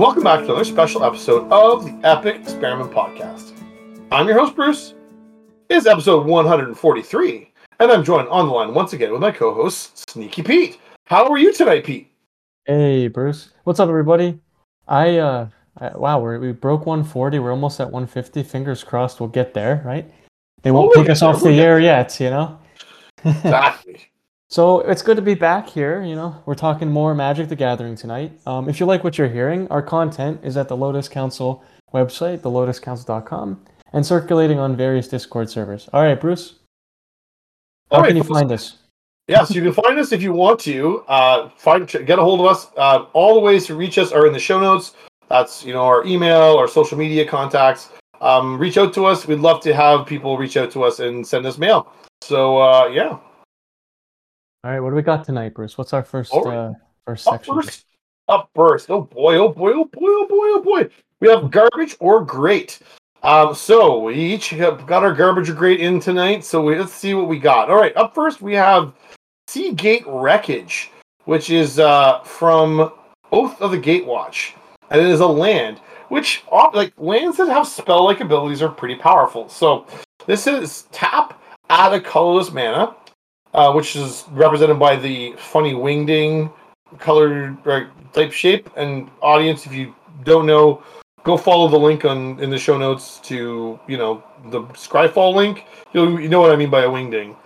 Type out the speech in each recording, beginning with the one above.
and welcome back to another special episode of the Epic Experiment Podcast. I'm your host, Bruce. It is episode 143, and I'm joined on the line once again with my co host, Sneaky Pete. How are you tonight, Pete? Hey, Bruce. What's up, everybody? I, uh, I, wow, we we broke 140. We're almost at 150. Fingers crossed we'll get there, right? They won't Oh, take us off the air yet, you know? Exactly. So it's good to be back here. You know, we're talking more Magic the Gathering tonight. Um, if you like what you're hearing, our content is at the Lotus Council website, thelotuscouncil.com, and circulating on various Discord servers. All right, Bruce. How All right, can you find us? Yeah, so you can find us if you want to. Uh, find get a hold of us. Uh, all the ways to reach us are in the show notes. That's you know our email, our social media contacts. Um, reach out to us. We'd love to have people reach out to us and send us mail. So uh, yeah, All right, what do we got tonight, Bruce? What's our first right. uh, first up section? first, up first. Oh boy, oh boy, oh boy, oh boy, oh boy. We have garbage or great. Um, so we each have got our garbage or great in tonight. So we, let's see what we got. All right, up first we have Sea Gate Wreckage, which is uh, from Oath of the Gatewatch, and it is a land which like lands that have spell-like abilities are pretty powerful. So this is tap add a colorless mana, uh, which is represented by the funny wingding colored uh, type shape. And audience, if you don't know, go follow the link on in the show notes to you know the Scryfall link. You'll you know what I mean by a wingding.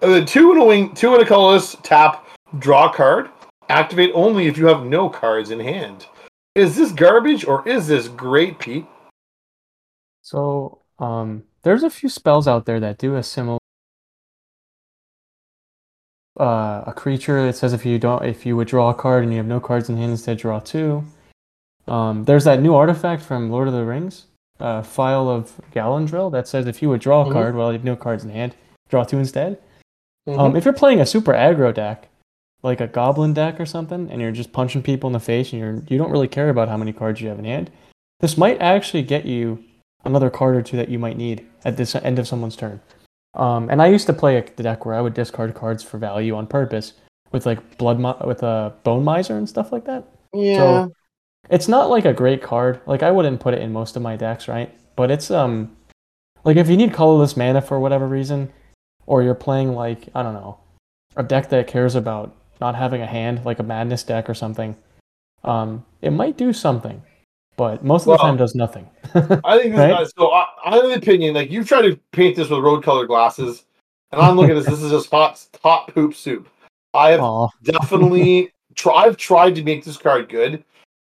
Then two and a wing, two and a colorless tap, draw card. Activate only if you have no cards in hand. Is this garbage or is this great, Pete? So, um, there's a few spells out there that do a similar uh, a creature that says if you don't if you withdraw a card and you have no cards in hand instead draw two. Um, there's that new artifact from Lord of the Rings, uh, Phial of Galadriel that says if you withdraw a Mhm. card while you have no cards in hand, draw two instead. Mhm. Um, if you're playing a super aggro deck, like a goblin deck or something, and you're just punching people in the face and you're you don't really care about how many cards you have in hand, this might actually get you another card or two that you might need at this end of someone's turn. Um, and I used to play a the deck where I would discard cards for value on purpose with like blood mi- with a bone miser and stuff like that. yeah. So it's not like a great card. Like I wouldn't put it in most of my decks, right? But it's um like if you need colorless mana for whatever reason, or you're playing like I don't know, a deck that cares about not having a hand, like a madness deck or something, um, it might do something. But most of the time does nothing. I think this Right? is, so. I, I have an opinion. Like you try to paint this with road colored glasses, and I'm looking at this. This is just hot, hot poop soup. I have Aw. definitely try, I've tried to make this card good.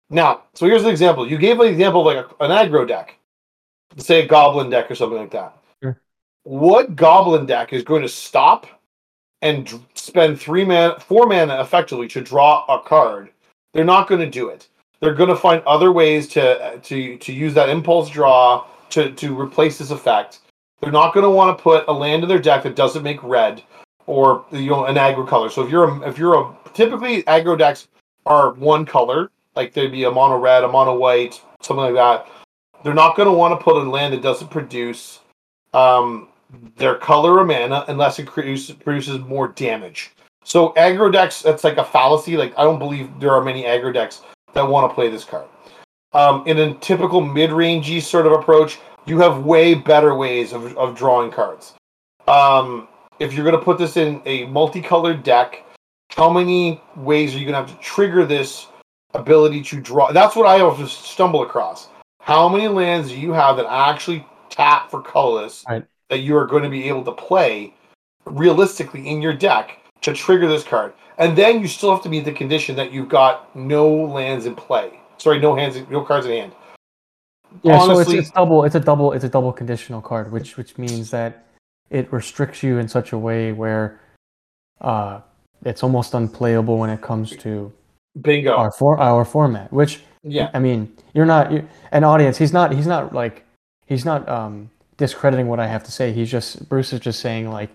Now, so here's an example. You gave an example of like a, an aggro deck, say a goblin deck or something like that. Sure. What goblin deck is going to stop and d- spend three man, four mana effectively to draw a card? They're not going to do it. They're going to find other ways to to to use that impulse draw to to replace this effect. They're not going to want to put a land in their deck that doesn't make red or you know an aggro color. So if you're a, if you're a typically aggro decks are one color, like there'd be a mono red, a mono white, something like that. They're not going to want to put a land that doesn't produce um, their color or mana unless it produces, produces more damage. So aggro decks, that's like a fallacy. Like I don't believe there are many aggro decks that want to play this card. Um, in a typical mid-rangey sort of approach, you have way better ways of, of drawing cards. Um, if you're going to put this in a multicolored deck, how many ways are you going to have to trigger this ability to draw? That's what I always stumble across. How many lands do you have that actually tap for colorless Right. that you are going to be able to play realistically in your deck to trigger this card? And then you still have to meet the condition that you've got no lands in play. Sorry, no hands, no cards in hand. Yeah, Honestly- so it's, it's double. It's a double. It's a double conditional card, which which means that it restricts you in such a way where uh, it's almost unplayable when it comes to Bingo. our for our format. Which yeah. I mean, you're not you an audience. He's not. He's not like he's not um, discrediting what I have to say. He's just Bruce is just saying like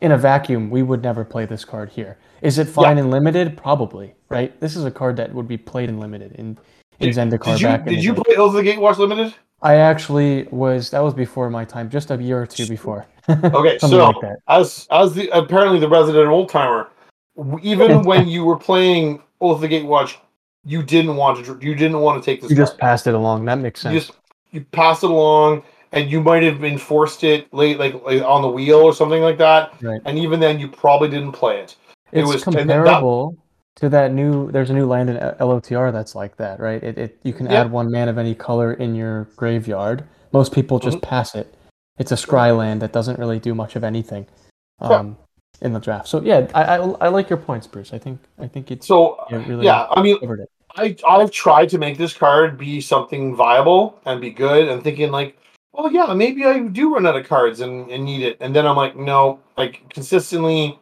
in a vacuum, we would never play this card here. Is it fine in limited? Probably, right? This is a card that would be played in limited in in Zendikar Did you back did you play Oath of the Gatewatch Limited? I actually was. That was before my time, just a year or two before. Okay, so like as as the apparently the resident old timer, even when you were playing Oath of the Gatewatch you didn't want to you didn't want to take this You just passed it along. That makes you sense. just you pass it along and you might have enforced it late like, like on the wheel or something like that Right. and even then you probably didn't play it it was- then that- comparable to that new. There's a new land in LOTR that's like that, right? It, it you can Yeah. add one man of any color in your graveyard. Most people just Mm-hmm. pass it. It's a scry land that doesn't really do much of anything Yeah. um, in the draft. So yeah, I, I I like your points, Bruce. I think I think it's so really yeah i mean it. I I've tried to make this card be something viable and be good and thinking like, well yeah, maybe I do run out of cards and, and need it. And then I'm like, no, like consistently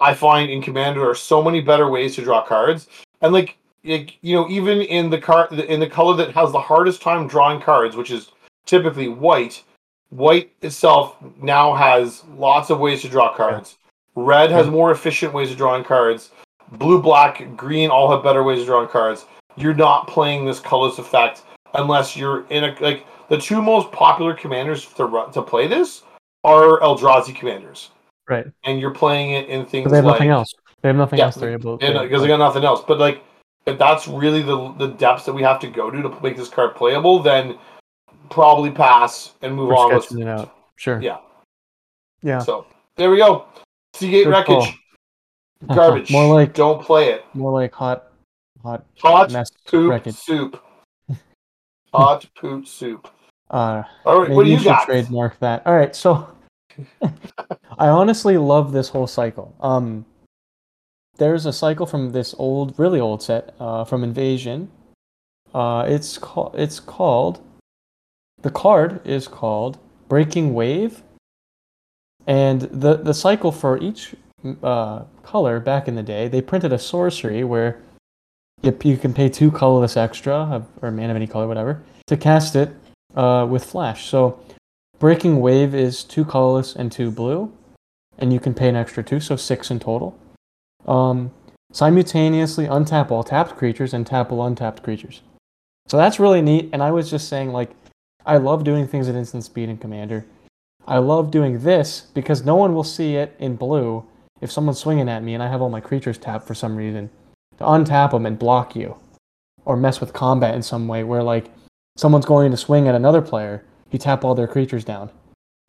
I find in Commander there are so many better ways to draw cards. And like like, you know, even in the card in the color that has the hardest time drawing cards, which is typically white, white itself now has lots of ways to draw cards. Red has more efficient ways of drawing cards blue, black, green all have better ways of drawing cards. You're not playing this colorless effect unless you're in a like the two most popular commanders to run, to play this are Eldrazi commanders, Right. and you're playing it in things But they have like nothing else. They have nothing Yeah, else they're able because they got nothing else. But like, if that's really the the depths that we have to go to to make this card playable, then probably pass and move We're on. Let's- it out. Sure. Yeah. Yeah. So there we go. Sea Gate Good wreckage, call. garbage. More like don't play it. more like hot hot Hot mess poop wreckage. soup. Hot poop soup. Uh, All right, maybe what do you should got? trademark that. All right, so I honestly love this whole cycle. Um, there's a cycle from this old, really old set uh, from Invasion. Uh, it's called. It's called. The card is called Breaking Wave, and the the cycle for each uh, color back in the day, they printed a sorcery where you, you can pay two colorless extra or man of any color, whatever, to cast it uh, with flash. So breaking wave is two colorless and two blue, and you can pay an extra two, so six in total. Um, simultaneously untap all tapped creatures and tap all untapped creatures. So that's really neat. And I was just saying, like, I love doing things at instant speed in Commander. I love doing this because no one will see it in blue if someone's swinging at me and I have all my creatures tapped for some reason. To untap them and block you, or mess with combat in some way where like someone's going to swing at another player, you tap all their creatures down.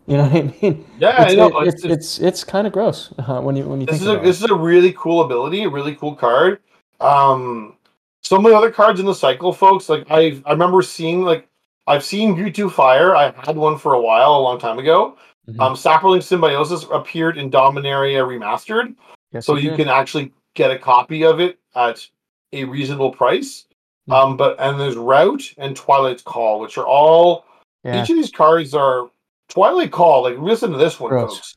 You know what I mean? Yeah, it's, I know. it- It's, it's it's it's kind of gross uh, when you when you this think is a this is a really cool ability, a really cool card. Um, some of the other cards in the cycle, folks, like I I remember seeing like I've seen Ghitu Fire. I had one for a while, a long time ago. Mhm. Um, Saproling Symbiosis appeared in Dominaria Remastered. Yes, so you did. can actually get a copy of it at a reasonable price. Um, but and there's Rout and Twilight's Call, which are all yeah. each of these cards are Twilight Call. Like listen to this one, Gross.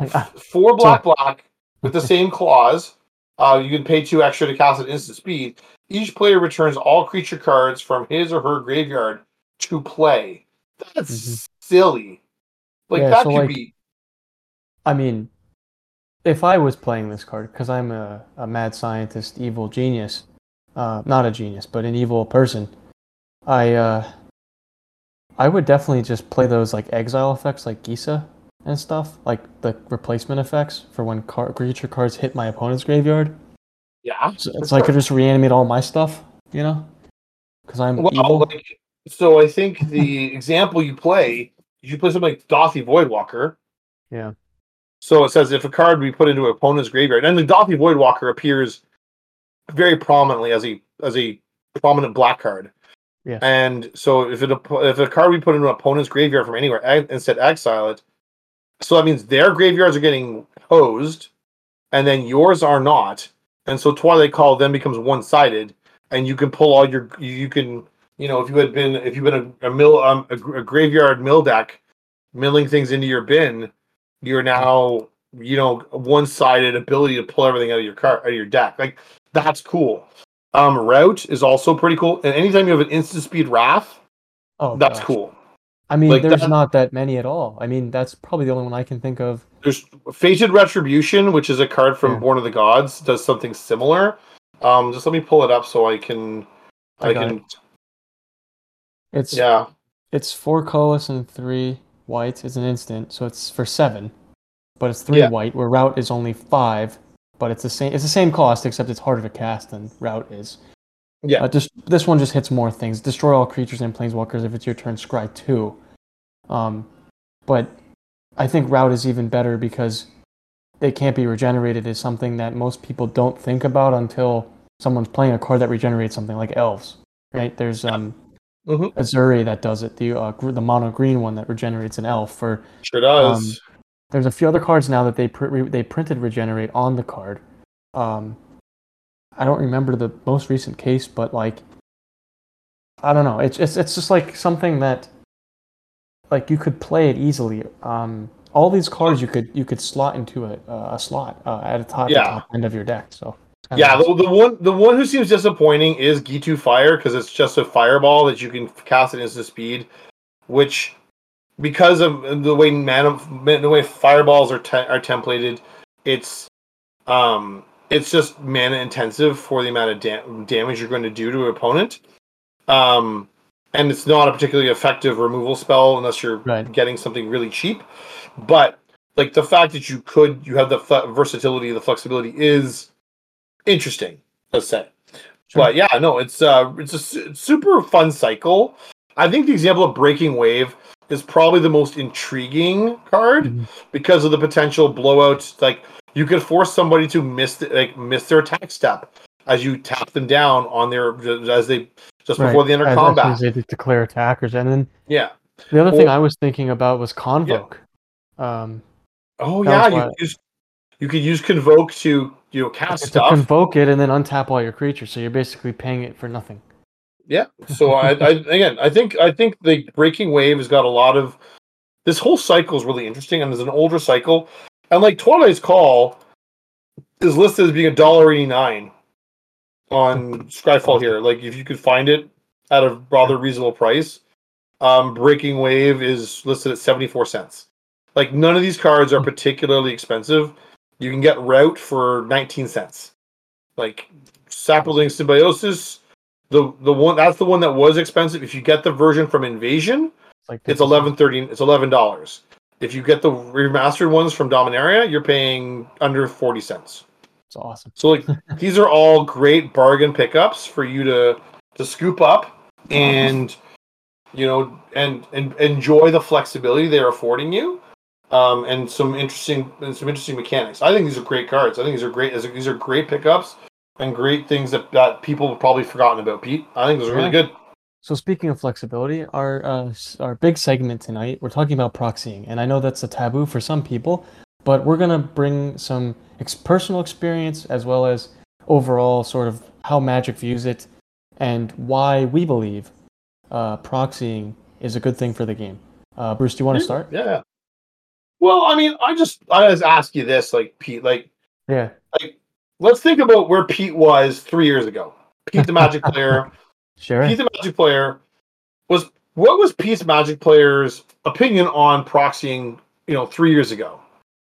folks. Four black black with the same clause. Uh, you can pay two extra to cast at instant speed. Each player returns all creature cards from his or her graveyard to play. That's Mhm. silly. Like Yeah, that so, could like, be I mean, if I was playing this card, because I'm a, a mad scientist, evil genius, uh, not a genius, but an evil person, I uh, I would definitely just play those like exile effects, like Gisa and stuff, like the replacement effects for when car- creature cards hit my opponent's graveyard. yeah. So, so I could just reanimate all my stuff, you know, because I'm Well, evil. like, so I think the example you play, you play something like Dauthi Voidwalker. Yeah. So it says if a card be put into an opponent's graveyard, and the Dauthi Voidwalker appears very prominently as a as a prominent black card. Yes. And so if it if a card we put into an opponent's graveyard from anywhere, and instead exile it. So that means their graveyards are getting hosed, and then yours are not. And so Twilight Call then becomes one sided, and you can pull all your you can you know if you had been if you've been a, a mill um, a, a graveyard mill deck milling things into your bin you're now you know one sided ability to pull everything out of your car out of your deck like that's cool um rout is also pretty cool and anytime you have an instant speed wrath oh, that's gosh. cool I mean, Like, there's that- not that many at all. I mean, that's probably the only one I can think of. there's fated retribution which is a card from Yeah. born of the gods does something similar um just let me pull it up so i can I i, can It's yeah It's four colorless and three white. It's an instant, so it's for seven. But it's three Yeah. white, where rout is only five. But it's the same. It's the same cost, except it's harder to cast than rout is. Yeah. Uh, just this one just hits more things. Destroy all creatures and planeswalkers if it's your turn. Scry two. Um, but I think rout is even better because they can't be regenerated is something that most people don't think about until someone's playing a card that regenerates something like elves. Right? There's um Mhm. Azuri that does it. The uh, gr- the mono green one that regenerates an elf. For Sure does. There's a few other cards now that they pr- re- they printed regenerate on the card. Um, I don't remember the most recent case, but like, I don't know. It's it's it's just like something that, like, you could play it easily. Um, all these cards you could you could slot into a a slot uh, at a top, the Yeah. top end of your deck. So yeah, the, the one the one who seems disappointing is Ghitu Fire because it's just a fireball that you can cast at instant speed, which because of the way mana the way fireballs are te- are templated, it's um it's just mana intensive for the amount of da- damage you're going to do to an opponent. Um and it's not a particularly effective removal spell unless you're Right. getting something really cheap. But like the fact that you could you have the fle- versatility, the flexibility is interesting. Let's say. Sure. But yeah, no, it's uh, it's a su- super fun cycle. I think the example of Breaking Wave is probably the most intriguing card Mhm. because of the potential blowout. Like you could force somebody to miss the, like miss their attack step as you tap them down on their as they just Right. before they enter As- combat. as they declare attackers, and then Yeah. the other thing I was thinking about was convoke. Um, Oh yeah, you could use you could use convoke to you know to cast stuff. convoke it and then untap all your creatures, so you're basically paying it for nothing. Yeah. So I, I again, I think I think the Breaking Wave has got a lot of this whole cycle is really interesting, and there's an older cycle, and like Twilight's Call is listed as being a dollar eighty nine on Scryfall here. Like if you could find it at a rather reasonable price, um, Breaking Wave is listed at seventy four cents. Like none of these cards are particularly expensive. You can get Rout for nineteen cents. Like Saproling Symbiosis, the the one that's the one that was expensive. If you get the version from Invasion, It's like it's eleven thirty. It's eleven dollars. If you get the remastered ones from Dominaria, you're paying under forty cents. It's awesome. So like these are all great bargain pickups for you to to scoop up and you know and and enjoy the flexibility they're affording you. Um, and some interesting and some interesting mechanics. I think these are great cards. I think these are great. These are great pickups and great things that, that people have probably forgotten about. Pete, I think those are really good. So speaking of flexibility, our uh, our big segment tonight, we're talking about proxying, and I know that's a taboo for some people, but we're gonna bring some ex- personal experience as well as overall sort of how Magic views it and why we believe uh, proxying is a good thing for the game. Uh, Bruce, do you want to start? Yeah. Well, I mean, I just I just ask you this, like Pete, like Yeah. Let's think about where Pete was three years ago. Pete, the Magic player. Sure. Pete, the Magic player, was what was Pete's Magic player's opinion on proxying? You know, three years ago.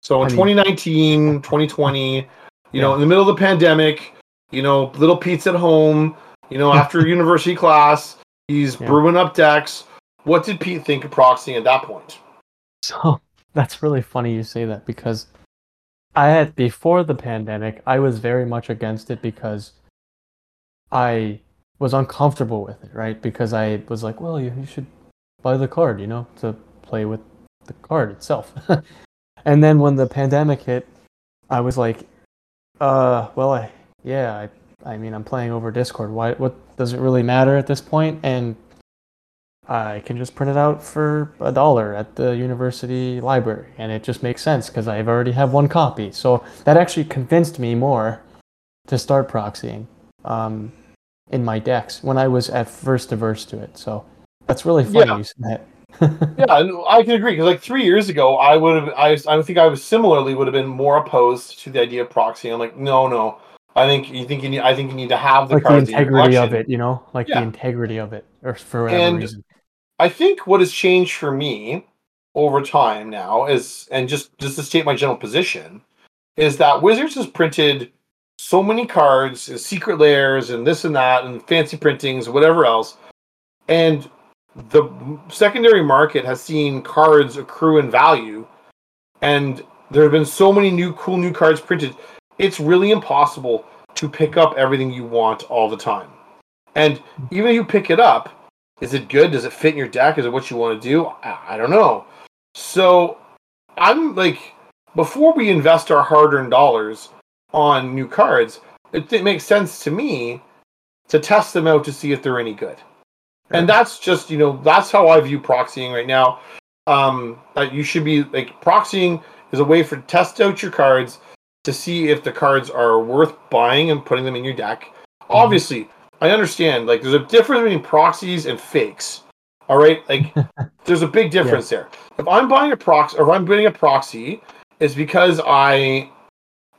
So in I mean- 2019, 2020, you know, in the middle of the pandemic, you know, little Pete's at home. You know, after university class, he's Yeah. brewing up decks. What did Pete think of proxying at that point? So that's really funny you say that because I had before the pandemic, I was very much against it because I was uncomfortable with it, right? Because I was like, well, you, you should buy the card, you know, to play with the card itself. and then when the pandemic hit, I was like, uh, well, I, yeah, I, I mean, I'm playing over Discord. Why, what does it really matter at this point? And I can just print it out for a dollar at the university library, and it just makes sense because I already have one copy. So that actually convinced me more to start proxying um, in my decks when I was at first averse to it. So that's really funny Yeah. you said that. yeah, and I can agree because like three years ago, I would have, I, I think I was similarly would have been more opposed to the idea of proxy. I'm like, no, no, I think you think you need, I think you need to have the like the cards in integrity of it, you know, like Yeah. the integrity of it, or for whatever And- reason. I think what has changed for me over time now is, and just just to state my general position, is that Wizards has printed so many cards, and secret layers, and this and that, and fancy printings, whatever else, and the secondary market has seen cards accrue in value, and there have been so many new cool new cards printed. It's really impossible to pick up everything you want all the time. And even if you pick it up, is it good? Does it fit in your deck? Is it what you want to do? I, I don't know. So I'm like, before we invest our hard-earned dollars on new cards, it, it makes sense to me to test them out to see if they're any good. And that's just you know that's how I view proxying right now. Um, that you should be like proxying is a way for test out your cards to see if the cards are worth buying and putting them in your deck. Obviously, I understand like there's a difference between proxies and fakes. All right, like there's a big difference there. If I'm buying a proxy or if I'm buying a proxy, it's because I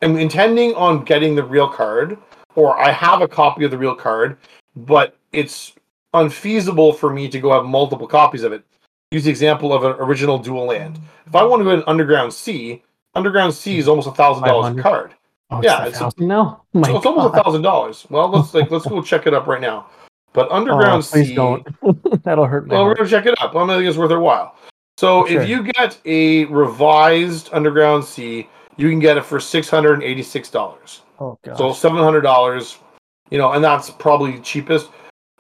am intending on getting the real card, or I have a copy of the real card, but it's unfeasible for me to go have multiple copies of it. Use the example of an original dual land. If I want to go to Underground Sea, Underground Sea is almost a thousand dollars a card. Oh, Yeah, it's it's a a- now. Oh my it's almost a thousand dollars. Well, let's like let's go check it up right now. But Oh, Underground please Sea. don't. That'll hurt Well, we're gonna check it up. I think it's worth their while. So Sure. if you get a revised Underground Sea, you can get it for six hundred and eighty-six dollars. Oh god. So seven hundred dollars, you know, and that's probably cheapest.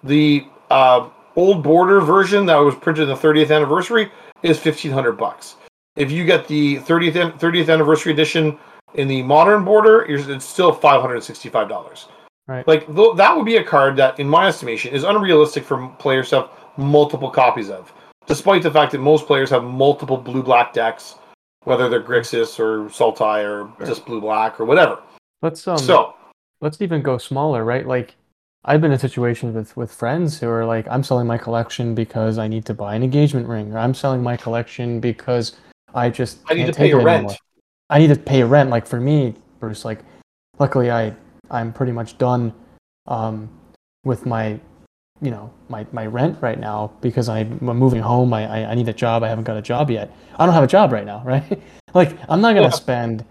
The uh, old border version that was printed in the 30th anniversary is fifteen hundred bucks. If you get the 30th an- 30th anniversary edition in the modern border, you're- it's still five hundred sixty-five dollars. Right. Like th- that would be a card that, in my estimation, is unrealistic for players to have multiple copies of, despite the fact that most players have multiple blue-black decks, whether they're Grixis or Sultai or Sure. just blue-black or whatever. let's um so let's even go smaller, right? Like I've been in situations with with friends who are like, I'm selling my collection because I need to buy an engagement ring, or I'm selling my collection because I just I need can't to pay take a rent. anymore. I need to pay rent. Like for me, Bruce, like luckily I I'm pretty much done um, with my you know my, my rent right now because I'm moving home. I, I I need a job. I haven't got a job yet. I don't have a job right now, right? like I'm not gonna Yeah. spend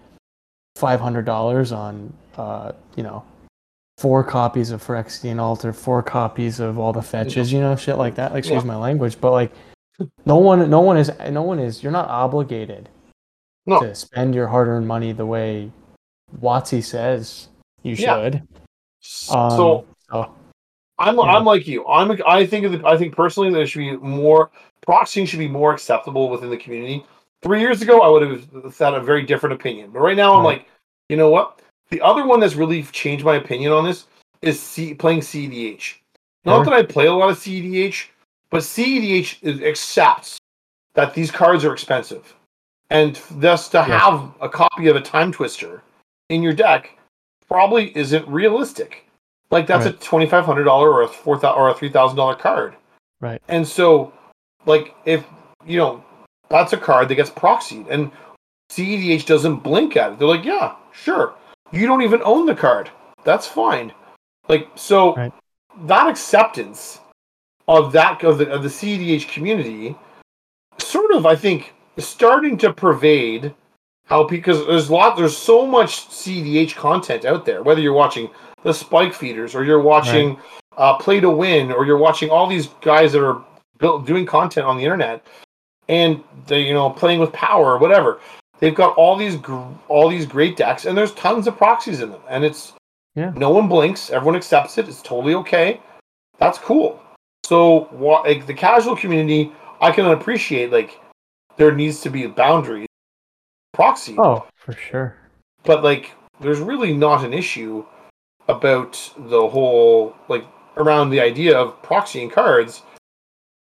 five hundred dollars on uh, you know four copies of Phyrexian Altar, four copies of all the fetches, you know, shit like that. Like, excuse Yeah. my language, but like, no one, no one is, no one is. You're not obligated No. to spend your hard-earned money the way Watsy says you Yeah. should. so Um, so, I'm yeah. I'm like you. I'm I think of the, I think personally there should be more proxying should be more acceptable within the community. Three years ago, I would have had a very different opinion, but right now I'm Right. like, you know what? The other one that's really changed my opinion on this is C, playing CDH. Not Sure. that I play a lot of CEDH, but CEDH is, accepts that these cards are expensive, and thus to Yeah. have a copy of a Timetwister in your deck probably isn't realistic. Like that's Right. a twenty five hundred dollar or a four thousand or a three thousand dollar card. Right. And so, like if you know, that's a card that gets proxied, and CEDH doesn't blink at it. They're like, yeah, sure. You don't even own the card. That's fine. Like so, Right. that acceptance of that of the of the CEDH community, sort of, I think, is starting to pervade how because there's a lot there's so much CDH content out there. Whether you're watching the Spike Feeders or you're watching uh, Play to Win or you're watching all these guys that are built doing content on the internet and they you know playing with power or whatever. They've got all these gr- all these great decks and there's tons of proxies in them and it's Yeah. no one blinks. Everyone accepts it. It's totally okay. That's cool. So, like the casual community, I can appreciate like there needs to be boundaries, proxy, oh, for sure. but like there's really not an issue about the whole like around the idea of proxying cards.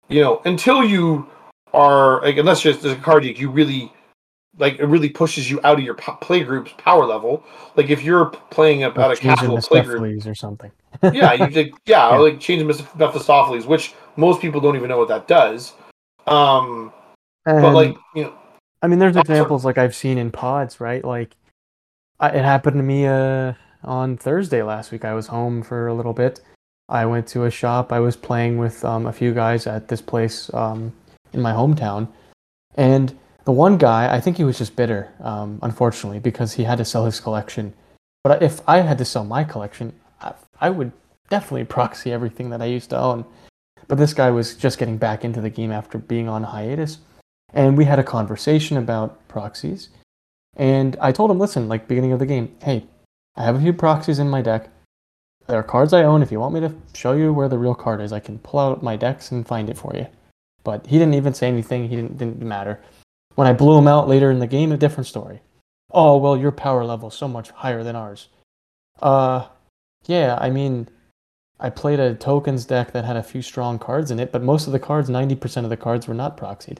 You know, until you are like unless there's, a card you, you really like it really pushes you out of your po- play group's power level. Like if you're playing about a casual play group, or something. yeah, you did, yeah, Yeah. like change Meph- Mephistopheles, which most people don't even know what that does. Um, but like you know, I mean, there's examples like I've seen in pods, right? Like, I, it happened to me uh, on Thursday last week. I was home for a little bit. I went to a shop. I was playing with um, a few guys at this place um, in my hometown, and the one guy, I think he was just bitter, um, unfortunately, because he had to sell his collection. But if I had to sell my collection, I, I would definitely proxy everything that I used to own. But this guy was just getting back into the game after being on hiatus. And we had a conversation about proxies. And I told him, listen, like beginning of the game, hey, I have a few proxies in my deck. There are cards I own. If you want me to show you where the real card is, I can pull out my decks and find it for you. But he didn't even say anything. He didn't didn't matter. When I blew him out later in the game, a different story. Oh well, your power level is so much higher than ours. Uh, yeah. I mean, I played a tokens deck that had a few strong cards in it, but most of the cards, ninety percent of the cards, were not proxied.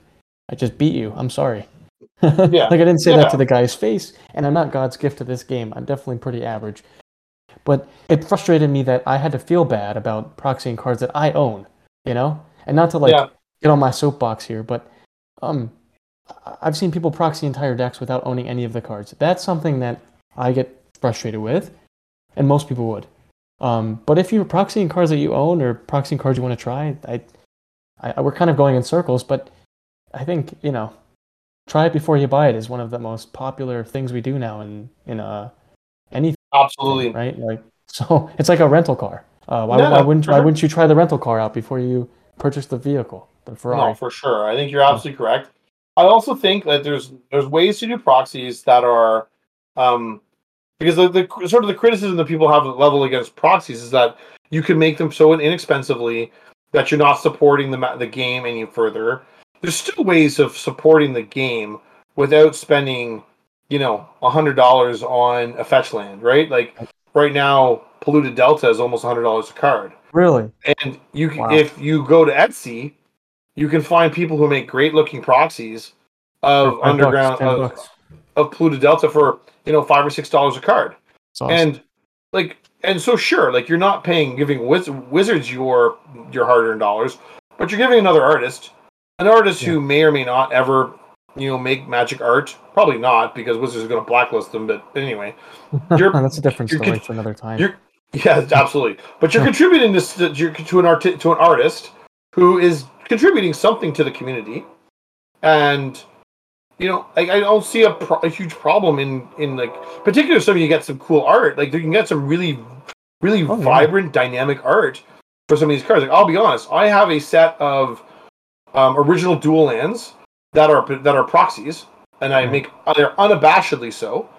I just beat you. I'm sorry. Yeah. like I didn't say Yeah. that to the guy's face, and I'm not God's gift to this game. I'm definitely pretty average. But it frustrated me that I had to feel bad about proxying cards that I own, you know? And not to like Yeah. get on my soapbox here, but um I've seen people proxy entire decks without owning any of the cards. That's something that I get frustrated with, and most people would. Um, but if you're proxying cards that you own or proxying cards you want to try, I, I, we're kind of going in circles. But I think you know, try it before you buy it is one of the most popular things we do now in in uh anything, Absolutely. right? Like so, it's like a rental car. Uh, why, why wouldn't for why wouldn't you try the rental car out before you purchase the vehicle, the Ferrari? No, for sure. I think you're absolutely correct. I also think that there's there's ways to do proxies that are um because the, the sort of the criticism that people have level against proxies is that you can make them so inexpensively that you're not supporting the the game any further. There's still ways of supporting the game without spending, you know, a hundred dollars on a fetch land, right? Like right now, polluted delta is almost a hundred dollars a card. Really? And you, Wow. if you go to Etsy, you can find people who make great looking proxies of underground bucks, of, of polluted delta for you know five or six dollars a card. Awesome. And like, and so sure, like you're not paying giving wiz- wizards your your hard earned dollars, but you're giving another artist, an artist who may or may not ever you know make magic art. Probably not because wizards are going to blacklist them. But anyway, that's a different story con- for another time. you're yeah, absolutely. But you're contributing this to, to an art to an artist who is contributing something to the community, and you know, I, I don't see a, pro- a huge problem in in like particularly some of you get some cool art. Like you can get some really really Oh, yeah. vibrant, dynamic art for some of these cards. Like I'll be honest, I have a set of um, original dual lands that are that are proxies, and I make they're unabashedly so.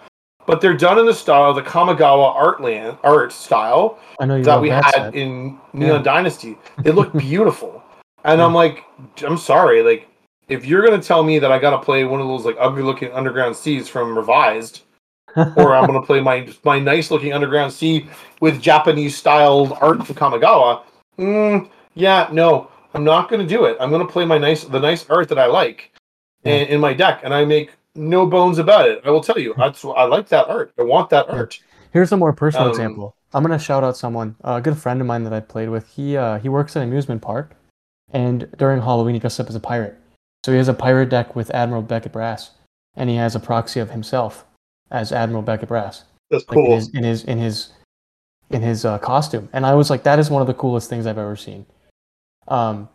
But they're done in the style of the Kamigawa art land art style I know you that we had in Neon Yeah. Dynasty. They look beautiful, and I'm like, I'm sorry, like if you're gonna tell me that I gotta play one of those like ugly looking Underground Seas from Revised, or I'm gonna play my my nice looking Underground Sea with Japanese styled art from Kamigawa, mm, yeah, no, I'm not gonna do it. I'm gonna play my nice the nice art that I like in, in my deck, and I make no bones about it. I will tell you, that's I like that art. I want that art. Here's a more personal Um, example. I'm gonna shout out someone, a good friend of mine that I played with. He uh, he works at an amusement park, and during Halloween he dressed up as a pirate. So he has a pirate deck with Admiral Beckett Brass, and he has a proxy of himself as Admiral Beckett Brass, That's like in cool. his in his in his in his uh, costume. And I was like, that is one of the coolest things I've ever seen. Um,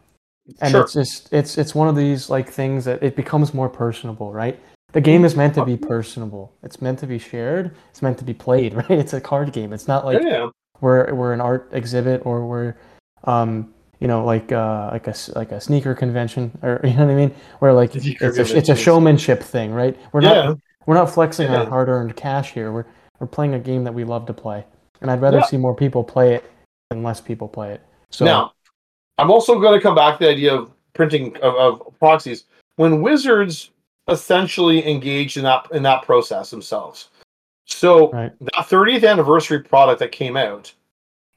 and Sure. it's just it's it's one of these like things that it becomes more personable, right? The game is meant to be personable. It's meant to be shared. It's meant to be played, right? It's a card game. It's not like yeah. we're we're an art exhibit or we're um you know like uh like a like a sneaker convention or you know what I mean where like it's a, it's a showmanship thing right we're Yeah. not we're not flexing our hard-earned cash here we're we're playing a game that we love to play and I'd rather Yeah. see more people play it than less people play it so Now, I'm also going to come back to the idea of printing of, of proxies. When Wizards essentially engaged in that in that process themselves, so Right. that 30th anniversary product that came out,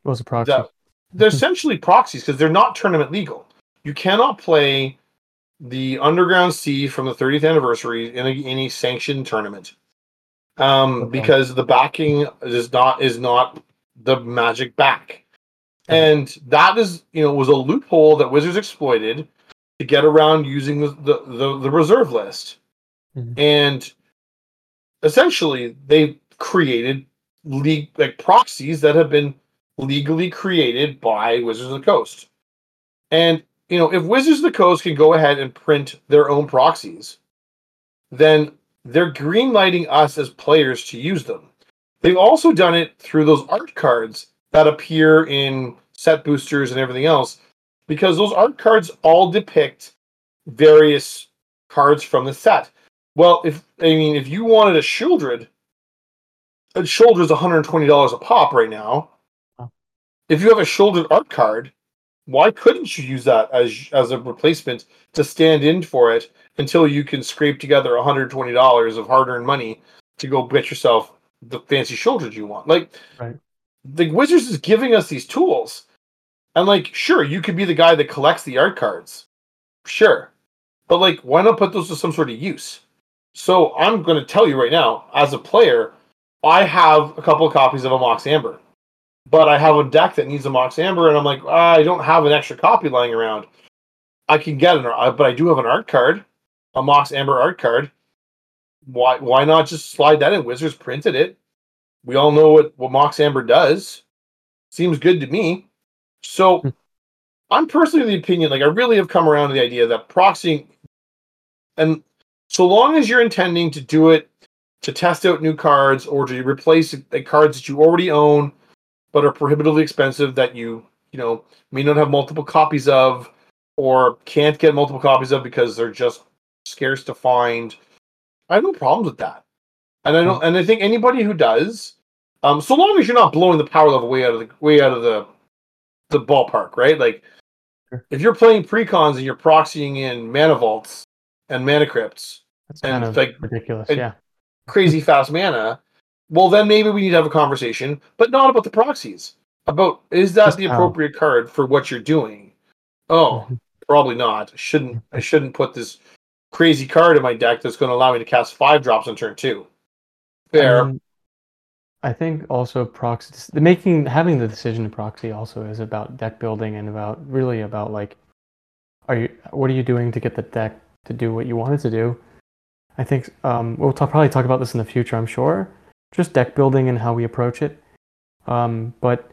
it was a proxy that, they're essentially proxies because they're not tournament legal. You cannot play the Underground Sea from the 30th anniversary in a, any sanctioned tournament, um, Okay. because the backing is not is not the magic back, and that is you know was a loophole that Wizards exploited to get around using the the, the, the reserve list, Mhm. and essentially they created league like proxies that have been legally created by Wizards of the Coast. And you know, if Wizards of the Coast can go ahead and print their own proxies, then they're greenlighting us as players to use them. They've also done it through those art cards that appear in set boosters and everything else, because those art cards all depict various cards from the set. Well, if I mean, if you wanted a Sheoldred, a Sheoldred's one hundred twenty dollars a pop right now, if you have a Sheoldred art card, why couldn't you use that as as a replacement to stand in for it until you can scrape together $120 of hard-earned money to go get yourself the fancy shoulders you want? Like Right. The Wizards is giving us these tools. And like, sure, you could be the guy that collects the art cards. Sure. But like, why not put those to some sort of use? So I'm gonna tell you right now, as a player, I have a couple of copies of a Mox Amber. But I have a deck that needs a Mox Amber, and I'm like, "Ah, I don't have an extra copy lying around. I can get an, but I do have an art card, a Mox Amber art card. Why, why not just slide that in? Wizards printed it. We all know what what Mox Amber does. Seems good to me. So, Hmm. I'm personally of the opinion, like I really have come around to the idea that proxying, and so long as you're intending to do it to test out new cards or to replace the cards that you already own but are prohibitively expensive that you you know may not have multiple copies of or can't get multiple copies of because they're just scarce to find i have no problems with that and i don't and i think anybody who does um so long as you're not blowing the power level way out of the way out of the the ballpark right like Sure. if you're playing precons and you're proxying in mana vaults and mana crypts That's And kind like- ridiculous. yeah. crazy fast mana, well then maybe we need to have a conversation, but not about the proxies. About is that Just the how. appropriate card for what you're doing? Oh, Mhm. probably not. I shouldn't I shouldn't put this crazy card in my deck that's going to allow me to cast five drops on turn two. Fair. Um, I think also proxy the making having the decision to proxy also is about deck building and about really about like are you what are you doing to get the deck to do what you want it to do? I think um, we'll probably talk about this in the future. I'm sure just deck building and how we approach it. Um, but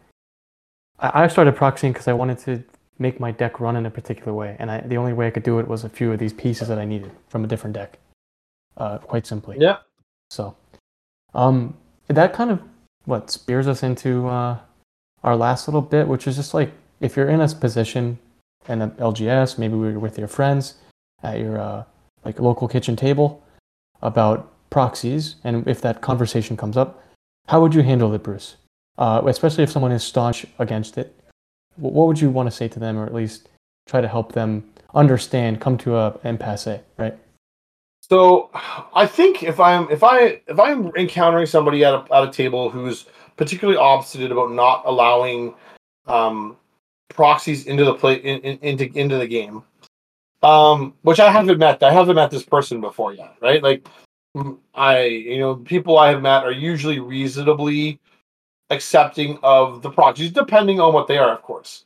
I, I started proxying because I wanted to make my deck run in a particular way, and I, the only way I could do it was a few of these pieces that I needed from a different deck. Uh, quite simply. yeah. So, um, that kind of what spears us into uh, our last little bit, which is just like if you're in a position in an LGS, maybe we're with your friends at your uh, like local kitchen table about proxies, and if that conversation comes up, how would you handle it, Bruce? Uh, especially if someone is staunch against it, what would you want to say to them, or at least try to help them understand, come to a impasse, right? So I think if I'm if I if I'm encountering somebody at a at a table who's particularly obstinate about not allowing um, proxies into the play in, in, into into the game, um, which I haven't met. I haven't met this person before yet, right? Like I you know people I have met are usually reasonably accepting of the proxies, depending on what they are, of course,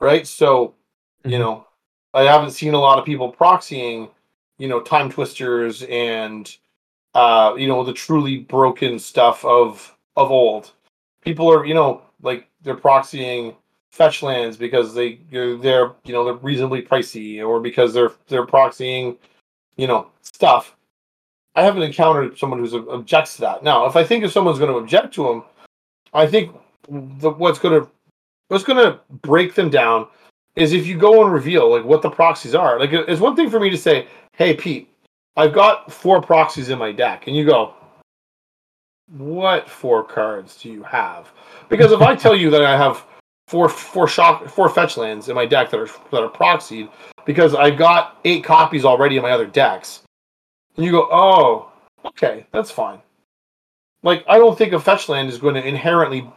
right? So you Mhm. know I haven't seen a lot of people proxying you know timetwisters and uh you know the truly broken stuff of of old. People are you know like they're proxying fetch lands because they they're, you know they're reasonably pricey or because they're they're proxying you know stuff. I haven't encountered someone who's objects to that. Now if i think if someone's going to object to them i think the what's going to what's going to break them down is if you go and reveal like what the proxies are. Like it's one thing for me to say hey Pete, I've got four proxies in my deck, and you go, what four cards do you have? Because if I tell you that I have four four shock four fetch lands in my deck that are that are proxied, because I've got eight copies already in my other decks, and you go, oh, okay, that's fine. Like I don't think a fetch land is going to inherently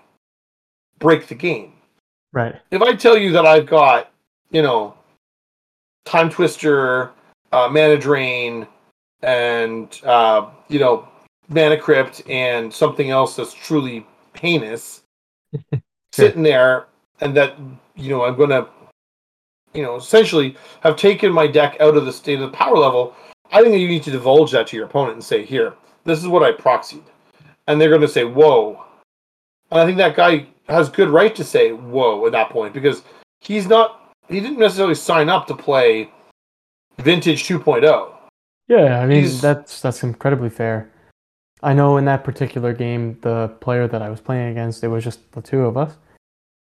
break the game Right. if I tell you that I've got, you know, Timetwister, uh, Mana Drain, and uh, you know, Mana Crypt, and something else that's truly heinous, sitting there, and that you know I'm gonna, you know, essentially have taken my deck out of the state of the power level. I think you need to divulge that to your opponent and say, "Here, this is what I proxied," and they're going to say, "Whoa," and I think that guy has good right to say "Whoa" at that point because he's not he didn't necessarily sign up to play vintage oh. 2.0 Yeah, I mean He's- that's that's incredibly fair. I know in that particular game, the player that I was playing against, it was just the two of us,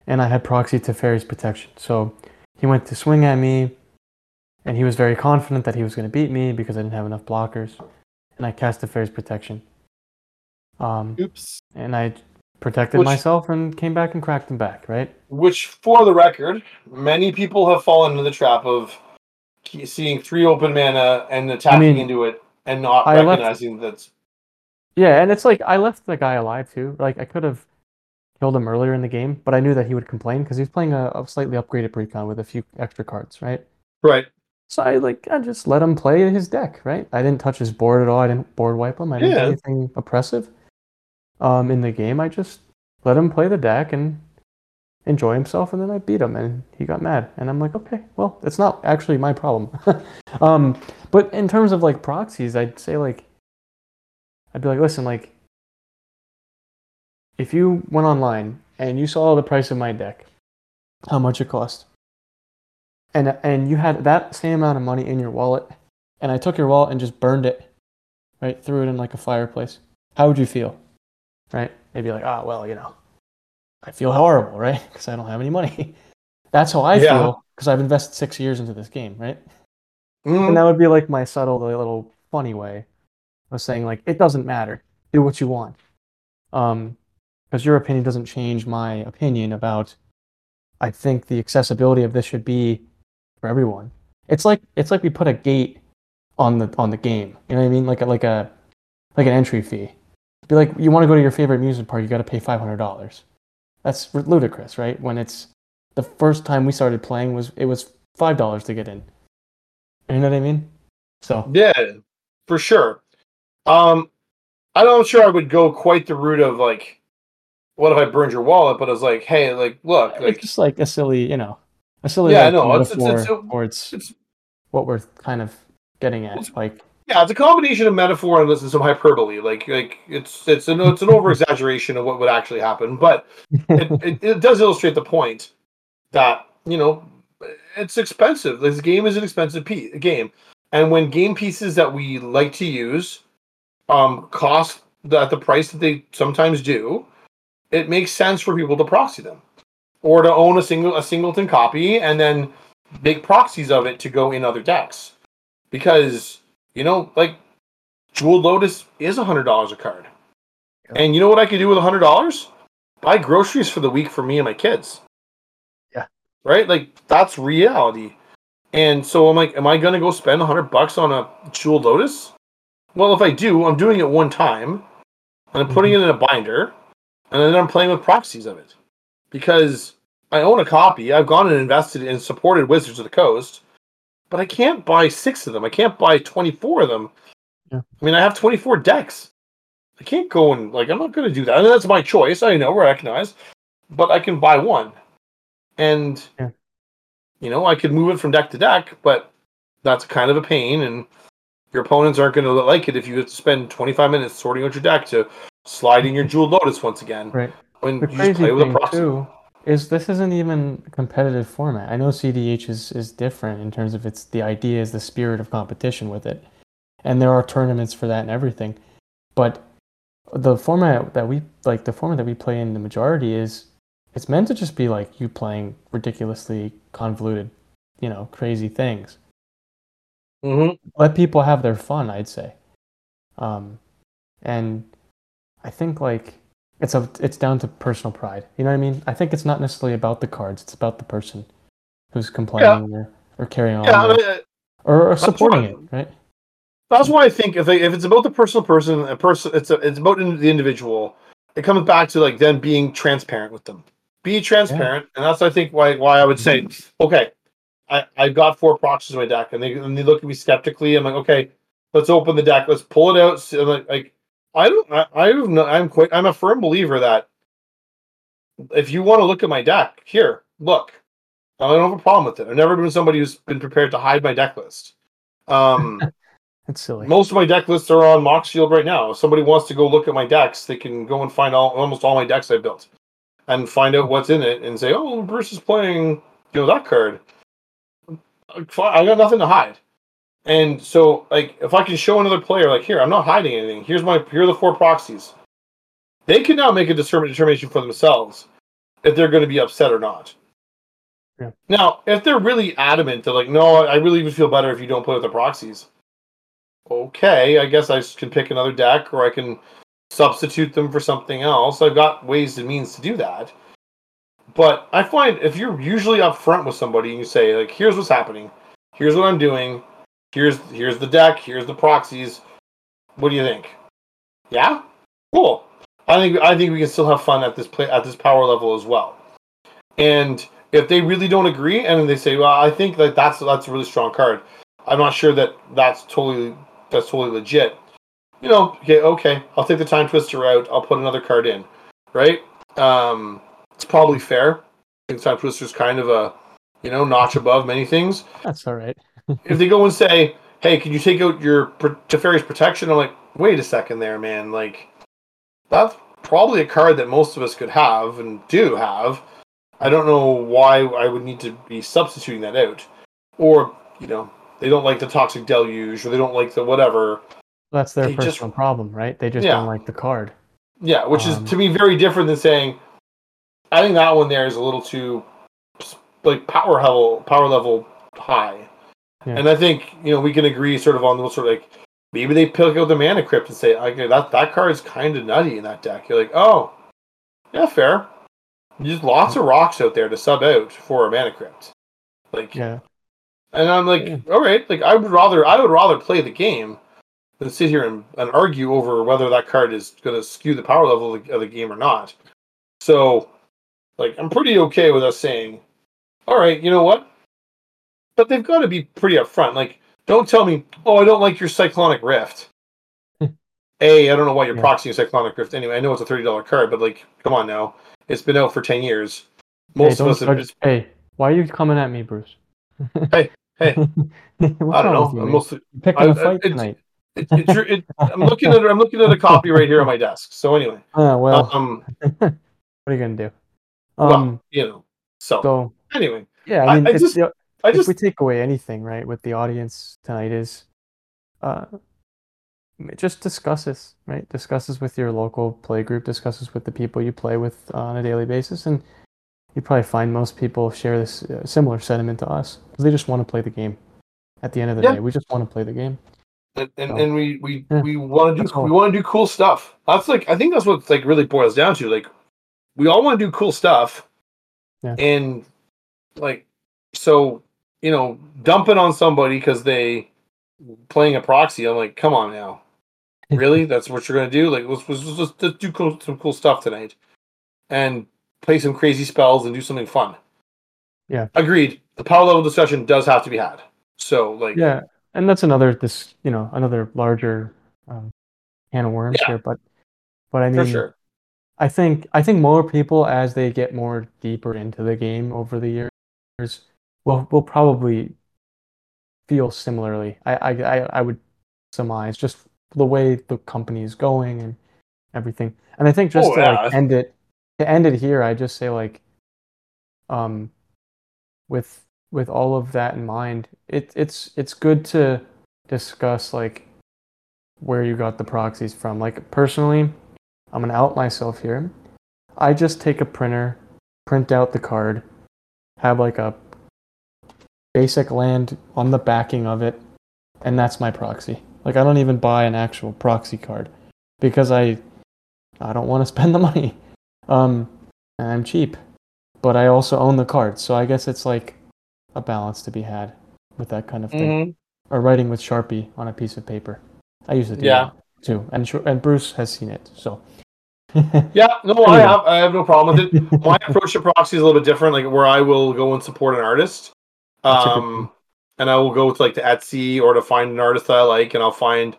and I had proxy to Teferi's Protection. So he went to swing at me, and he was very confident that he was going to beat me because I didn't have enough blockers, and I cast the Teferi's Protection. Um, oops and I protected Which- myself and came back and cracked him back, right? Which, for the record, many people have fallen into the trap of seeing three open mana and attacking mean, into it and not I left- recognizing that's Yeah, and it's like I left the guy alive too. Like I could have killed him earlier in the game, but I knew that he would complain because he was playing a, a slightly upgraded precon with a few extra cards, right? right. So I like I just let him play his deck, right? I didn't touch his board at all. I didn't board wipe him. I didn't Yeah. do anything oppressive. Um, in the game, I just let him play the deck and enjoy himself, and then I beat him, and he got mad, and I'm like, okay, well, it's not actually my problem. um, but in terms of like proxies, I'd say like, I'd be like, listen, like, if you went online and you saw the price of my deck, how much it cost, and and you had that same amount of money in your wallet, and I took your wallet and just burned it, right, threw it in like a fireplace, how would you feel, right? They'd be like, ah, well, you know, I feel horrible, right, because I don't have any money. That's how I Yeah. feel because I've invested six years into this game, right? Mm, And that would be like my subtle, little funny way of saying like it doesn't matter, do what you want, um, because your opinion doesn't change my opinion about. I think the accessibility of this should be for everyone. It's like it's like we put a gate on the on the game. You know what I mean? Like a, like a like an entry fee. Be like you want to go to your favorite amusement park, you got to pay five hundred dollars. That's ludicrous, right? When it's the first time we started playing was it was five dollars to get in. You know what I mean? So Yeah, for sure. Um, I'm not sure I would go quite the route of like, what if I burned your wallet? But I was like, hey, like, look, it's just like a silly, you know, a silly Yeah, I like, know. It's- it's- it's- or it's, it's- what we're kind of getting at. Like, yeah, it's a combination of metaphor and some hyperbole. Like, like it's it's an it's an over exaggeration of what would actually happen, but it, it, it does illustrate the point that you know it's expensive. This game is an expensive pe- game, and when game pieces that we like to use um, cost the, at the price that they sometimes do, it makes sense for people to proxy them or to own a single a singleton copy and then make proxies of it to go in other decks because you know like Jeweled Lotus is a hundred dollars a card. Yep. And you know what I could do with a hundred dollars? Buy groceries for the week for me and my kids. Yeah. Right? Like that's reality. And so I'm like, am I gonna go spend a hundred bucks on a Jeweled Lotus? Well, if I do, I'm doing it one time, and I'm putting mm-hmm. it in a binder, and then I'm playing with proxies of it. Because I own a copy, I've gone and invested and supported Wizards of the Coast, but I can't buy six of them. I can't buy 24 of them. Yeah. I mean, I have 24 decks. I can't go and, like, I'm not going to do that. And that's my choice. I know, recognize. But I can buy one. And, Yeah. you know, I could move it from deck to deck, but that's kind of a pain. And your opponents aren't going to like it if you have to spend 25 minutes sorting out your deck to slide in your mm-hmm. Jewel Lotus once again. right. When The you crazy play with a too is this isn't even a competitive format. I know CDH is, is different in terms of its the idea is the spirit of competition with it, and there are tournaments for that and everything. But the format that we like, the format that we play in the majority is it's meant to just be like you playing ridiculously convoluted, you know, crazy things. Mhm. let people have their fun i'd say um and i think like it's a it's down to personal pride you know what i mean i think it's not necessarily about the cards it's about the person who's complaining or, or carrying on Yeah, I or, mean, uh, or, or supporting it right That's why I think if they, if it's about the personal person, a person, it's a, it's about the individual. It comes back to like them being transparent with them. Be transparent, and that's I think why why I would say, okay, I I got four proxies in my deck, and they and they look at me skeptically. I'm like, okay, let's open the deck, let's pull it out. So, like, like I don't, I, I have no, I'm quite, I'm a firm believer that if you want to look at my deck, here, look. I don't have a problem with it. I've never been somebody who's been prepared to hide my deck list. Um. it's silly Most of my deck lists are on Moxfield right now. If somebody wants to go look at my decks, they can go and find all almost all my decks I built, and find out what's in it, and say, "Oh, Bruce is playing, you know, that card." I got nothing to hide, and so like if I can show another player, like here, I'm not hiding anything. Here's my here are the four proxies. They can now make a determin- determination for themselves if they're going to be upset or not. Yeah. Now, if they're really adamant, they're like, "No, I really would feel better if you don't play with the proxies." okay, I guess I can pick another deck, or I can substitute them for something else. I've got ways and means to do that. But I find if you're usually upfront with somebody and you say like, "Here's what's happening. Here's what I'm doing. Here's here's the deck. Here's the proxies. What do you think?" Yeah, cool. I think I think we can still have fun at this play at this power level as well. And if they really don't agree and they say, "Well, I think that that's that's a really strong card," I'm not sure that that's totally that's totally legit. You know, okay, okay, I'll take the Timetwister out. I'll put another card in, right? Um, it's probably fair. I think Timetwister is kind of a you know notch above many things. That's all right. If they go and say, "Hey, can you take out your Teferi's protection?" I'm like, "Wait a second, there, man. Like, that's probably a card that most of us could have and do have. I don't know why I would need to be substituting that out, or you know, they don't like the toxic deluge, or they don't like the whatever. That's their They just- personal problem, right? They just Yeah. don't like the card. Yeah, which Um, is to me very different than saying. I think that one there is a little too like power level power level high, Yeah. and I think you know we can agree sort of on those sort of like maybe they pick out the mana crypt and say okay that that card is kind of nutty in that deck. You're like oh yeah fair. There's lots of rocks out there to sub out for a mana crypt, like Yeah. and I'm like, Yeah. all right, like I would rather I would rather play the game than sit here and, and argue over whether that card is going to skew the power level of the, of the game or not. So, like, I'm pretty okay with us saying, all right, you know what? But they've got to be pretty upfront. Like, don't tell me, oh, I don't like your Cyclonic Rift. A, I don't know why you're Yeah. proxying Cyclonic Rift anyway. I know it's a thirty dollar card, but like, come on now, it's been out for ten years. Most hey, of us have just, hey, why are you coming at me, Bruce? Hey, hey. I don't know. you, I'm mostly, picking I- a I- fight it's- tonight. it, it, it, I'm looking at I'm looking at a copy right here on my desk. So anyway, Oh, well, um, what are you gonna do? well, Um, you know. So, so anyway, yeah, I- I mean, I it's, just- the- I if we take away anything, right, with the audience tonight is, uh, just discuss this, right? Discuss this with your local play group. Discuss this with the people you play with on a daily basis, and you probably find most people share this uh, similar sentiment to us. They just want to play the game. At the end of the Yeah. day, we just want to play the game. and, and, So, and we we, yeah, we want to do all. we want to do cool stuff. That's like I think that's what like really boils down to. Like we all want to do cool stuff, Yeah. and like so you know dumping on somebody because they playing a proxy. I'm like, come on now, really? That's what you're gonna do? Like let's let's, let's, let's do cool, some cool stuff tonight, and play some crazy spells and do something fun. Yeah. agreed. The power level discussion does have to be had. So like Yeah, and that's another this you know another larger um, can of worms Yeah. here, but but I for mean, sure. I think I think more people as they get more deeper into the game over the years will will probably feel similarly. I I I, I would surmise just the way the company is going and everything. And I think just Oh, to yeah. like end it to end it here, I just say like um with with all of that in mind, it it's it's good to discuss like where you got the proxies from. Like personally, I'm gonna out myself here. I just take a printer, print out the card, have like a basic land on the backing of it, and that's my proxy. Like I don't even buy an actual proxy card because I I don't want to spend the money. Um, and I'm cheap, but I also own the card, so I guess it's like a balance to be had with that kind of thing. Mhm. Or writing with Sharpie on a piece of paper. I use it Yeah. too, and and Bruce has seen it, so. Yeah, no, I have I have no problem with it. My approach to proxy is a little bit different, like where I will go and support an artist. That's a good Um and I will go to like the Etsy or to find an artist that I like and I'll find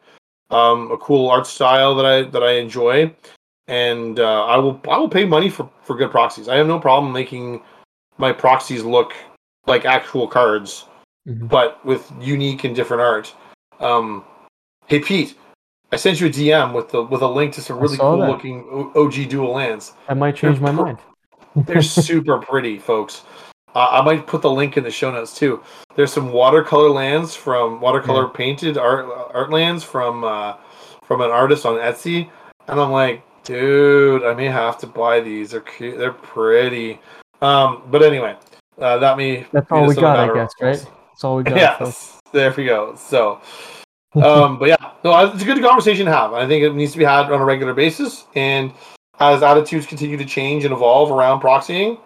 um a cool art style that I that I enjoy. And uh, I will I will pay money for, for good proxies. I have no problem making my proxies look like actual cards, Mhm. but with unique and different art. Um hey Pete, I sent you a DM with the with a link to some really cool that. looking OG dual lands. I might change my They're pro- mind. They're super pretty, folks. Uh, I might put the link in the show notes too. There's some watercolor lands from watercolor painted art art lands from uh, from an artist on Etsy, and I'm like, dude, I may have to buy these. They're cute. They're pretty. Um, but anyway, uh, that me. That's all we got, I guess, right? That's all we got. folks. Yes, there we go. So, um, but yeah, no, it's a good conversation to have. I think it needs to be had on a regular basis. And as attitudes continue to change and evolve around proxying,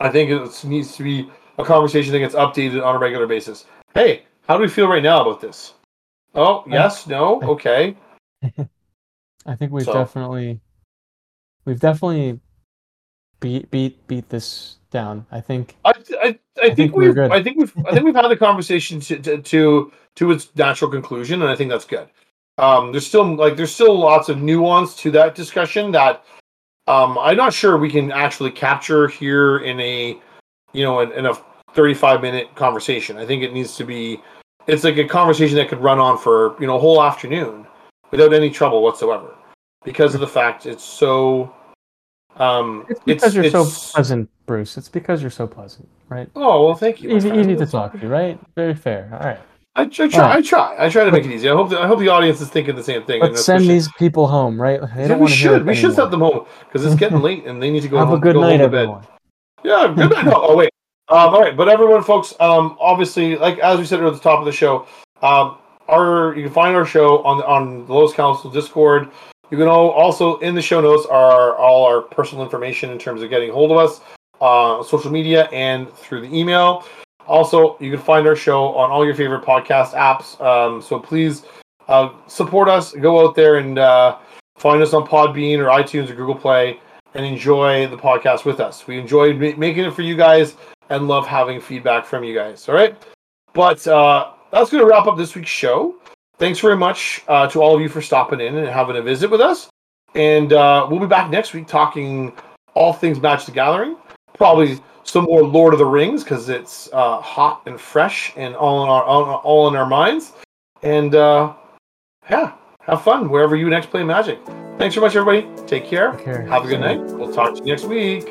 I think it needs to be a conversation that gets updated on a regular basis. Hey, how do we feel right now about this? Oh, yes, no, okay. I think we've So- definitely we've definitely beat beat beat this down. I think I, I, I, think, think we've good. I think we've I think we've had the conversation to, to to to its natural conclusion, and I think that's good. Um, there's still like there's still lots of nuance to that discussion that um, I'm not sure we can actually capture here in a you know in, in a 35 minute conversation. I think it needs to be it's like a conversation that could run on for you know a whole afternoon without any trouble whatsoever because of the fact it's so um it's because you're so pleasant, Bruce. It's because you're so pleasant, right? oh well thank you Easy, easy to talk to, right? Very fair. All right. I, I try. I try. I try to make it easy. I hope. The, I hope the audience is thinking the same thing. Let's send these people home, right? They Yeah, don't we want to hear should. We should set them home because it's getting late and they need to go. Have home, a good go night, to bed. everyone. Yeah, good night. Oh, oh, wait. Um, all right, but everyone, folks. Um, obviously, like as we said at the top of the show, um, our you can find our show on on the Lotus Council Discord. You can also in the show notes are all our personal information in terms of getting hold of us uh, social media and through the email. Also, you can find our show on all your favorite podcast apps. Um, so please uh, support us. Go out there and uh, find us on Podbean or iTunes or Google Play and enjoy the podcast with us. We enjoy ma- making it for you guys and love having feedback from you guys. All right. But uh, that's going to wrap up this week's show. Thanks very much uh, to all of you for stopping in and having a visit with us. And uh, we'll be back next week talking all things Magic the Gathering. Probably some more Lord of the Rings because it's uh, hot and fresh and all in our all, all in our minds. And uh, yeah, have fun wherever you next play Magic. Thanks so much, everybody. Take care. Take care. Have a good night. We'll talk to you next week.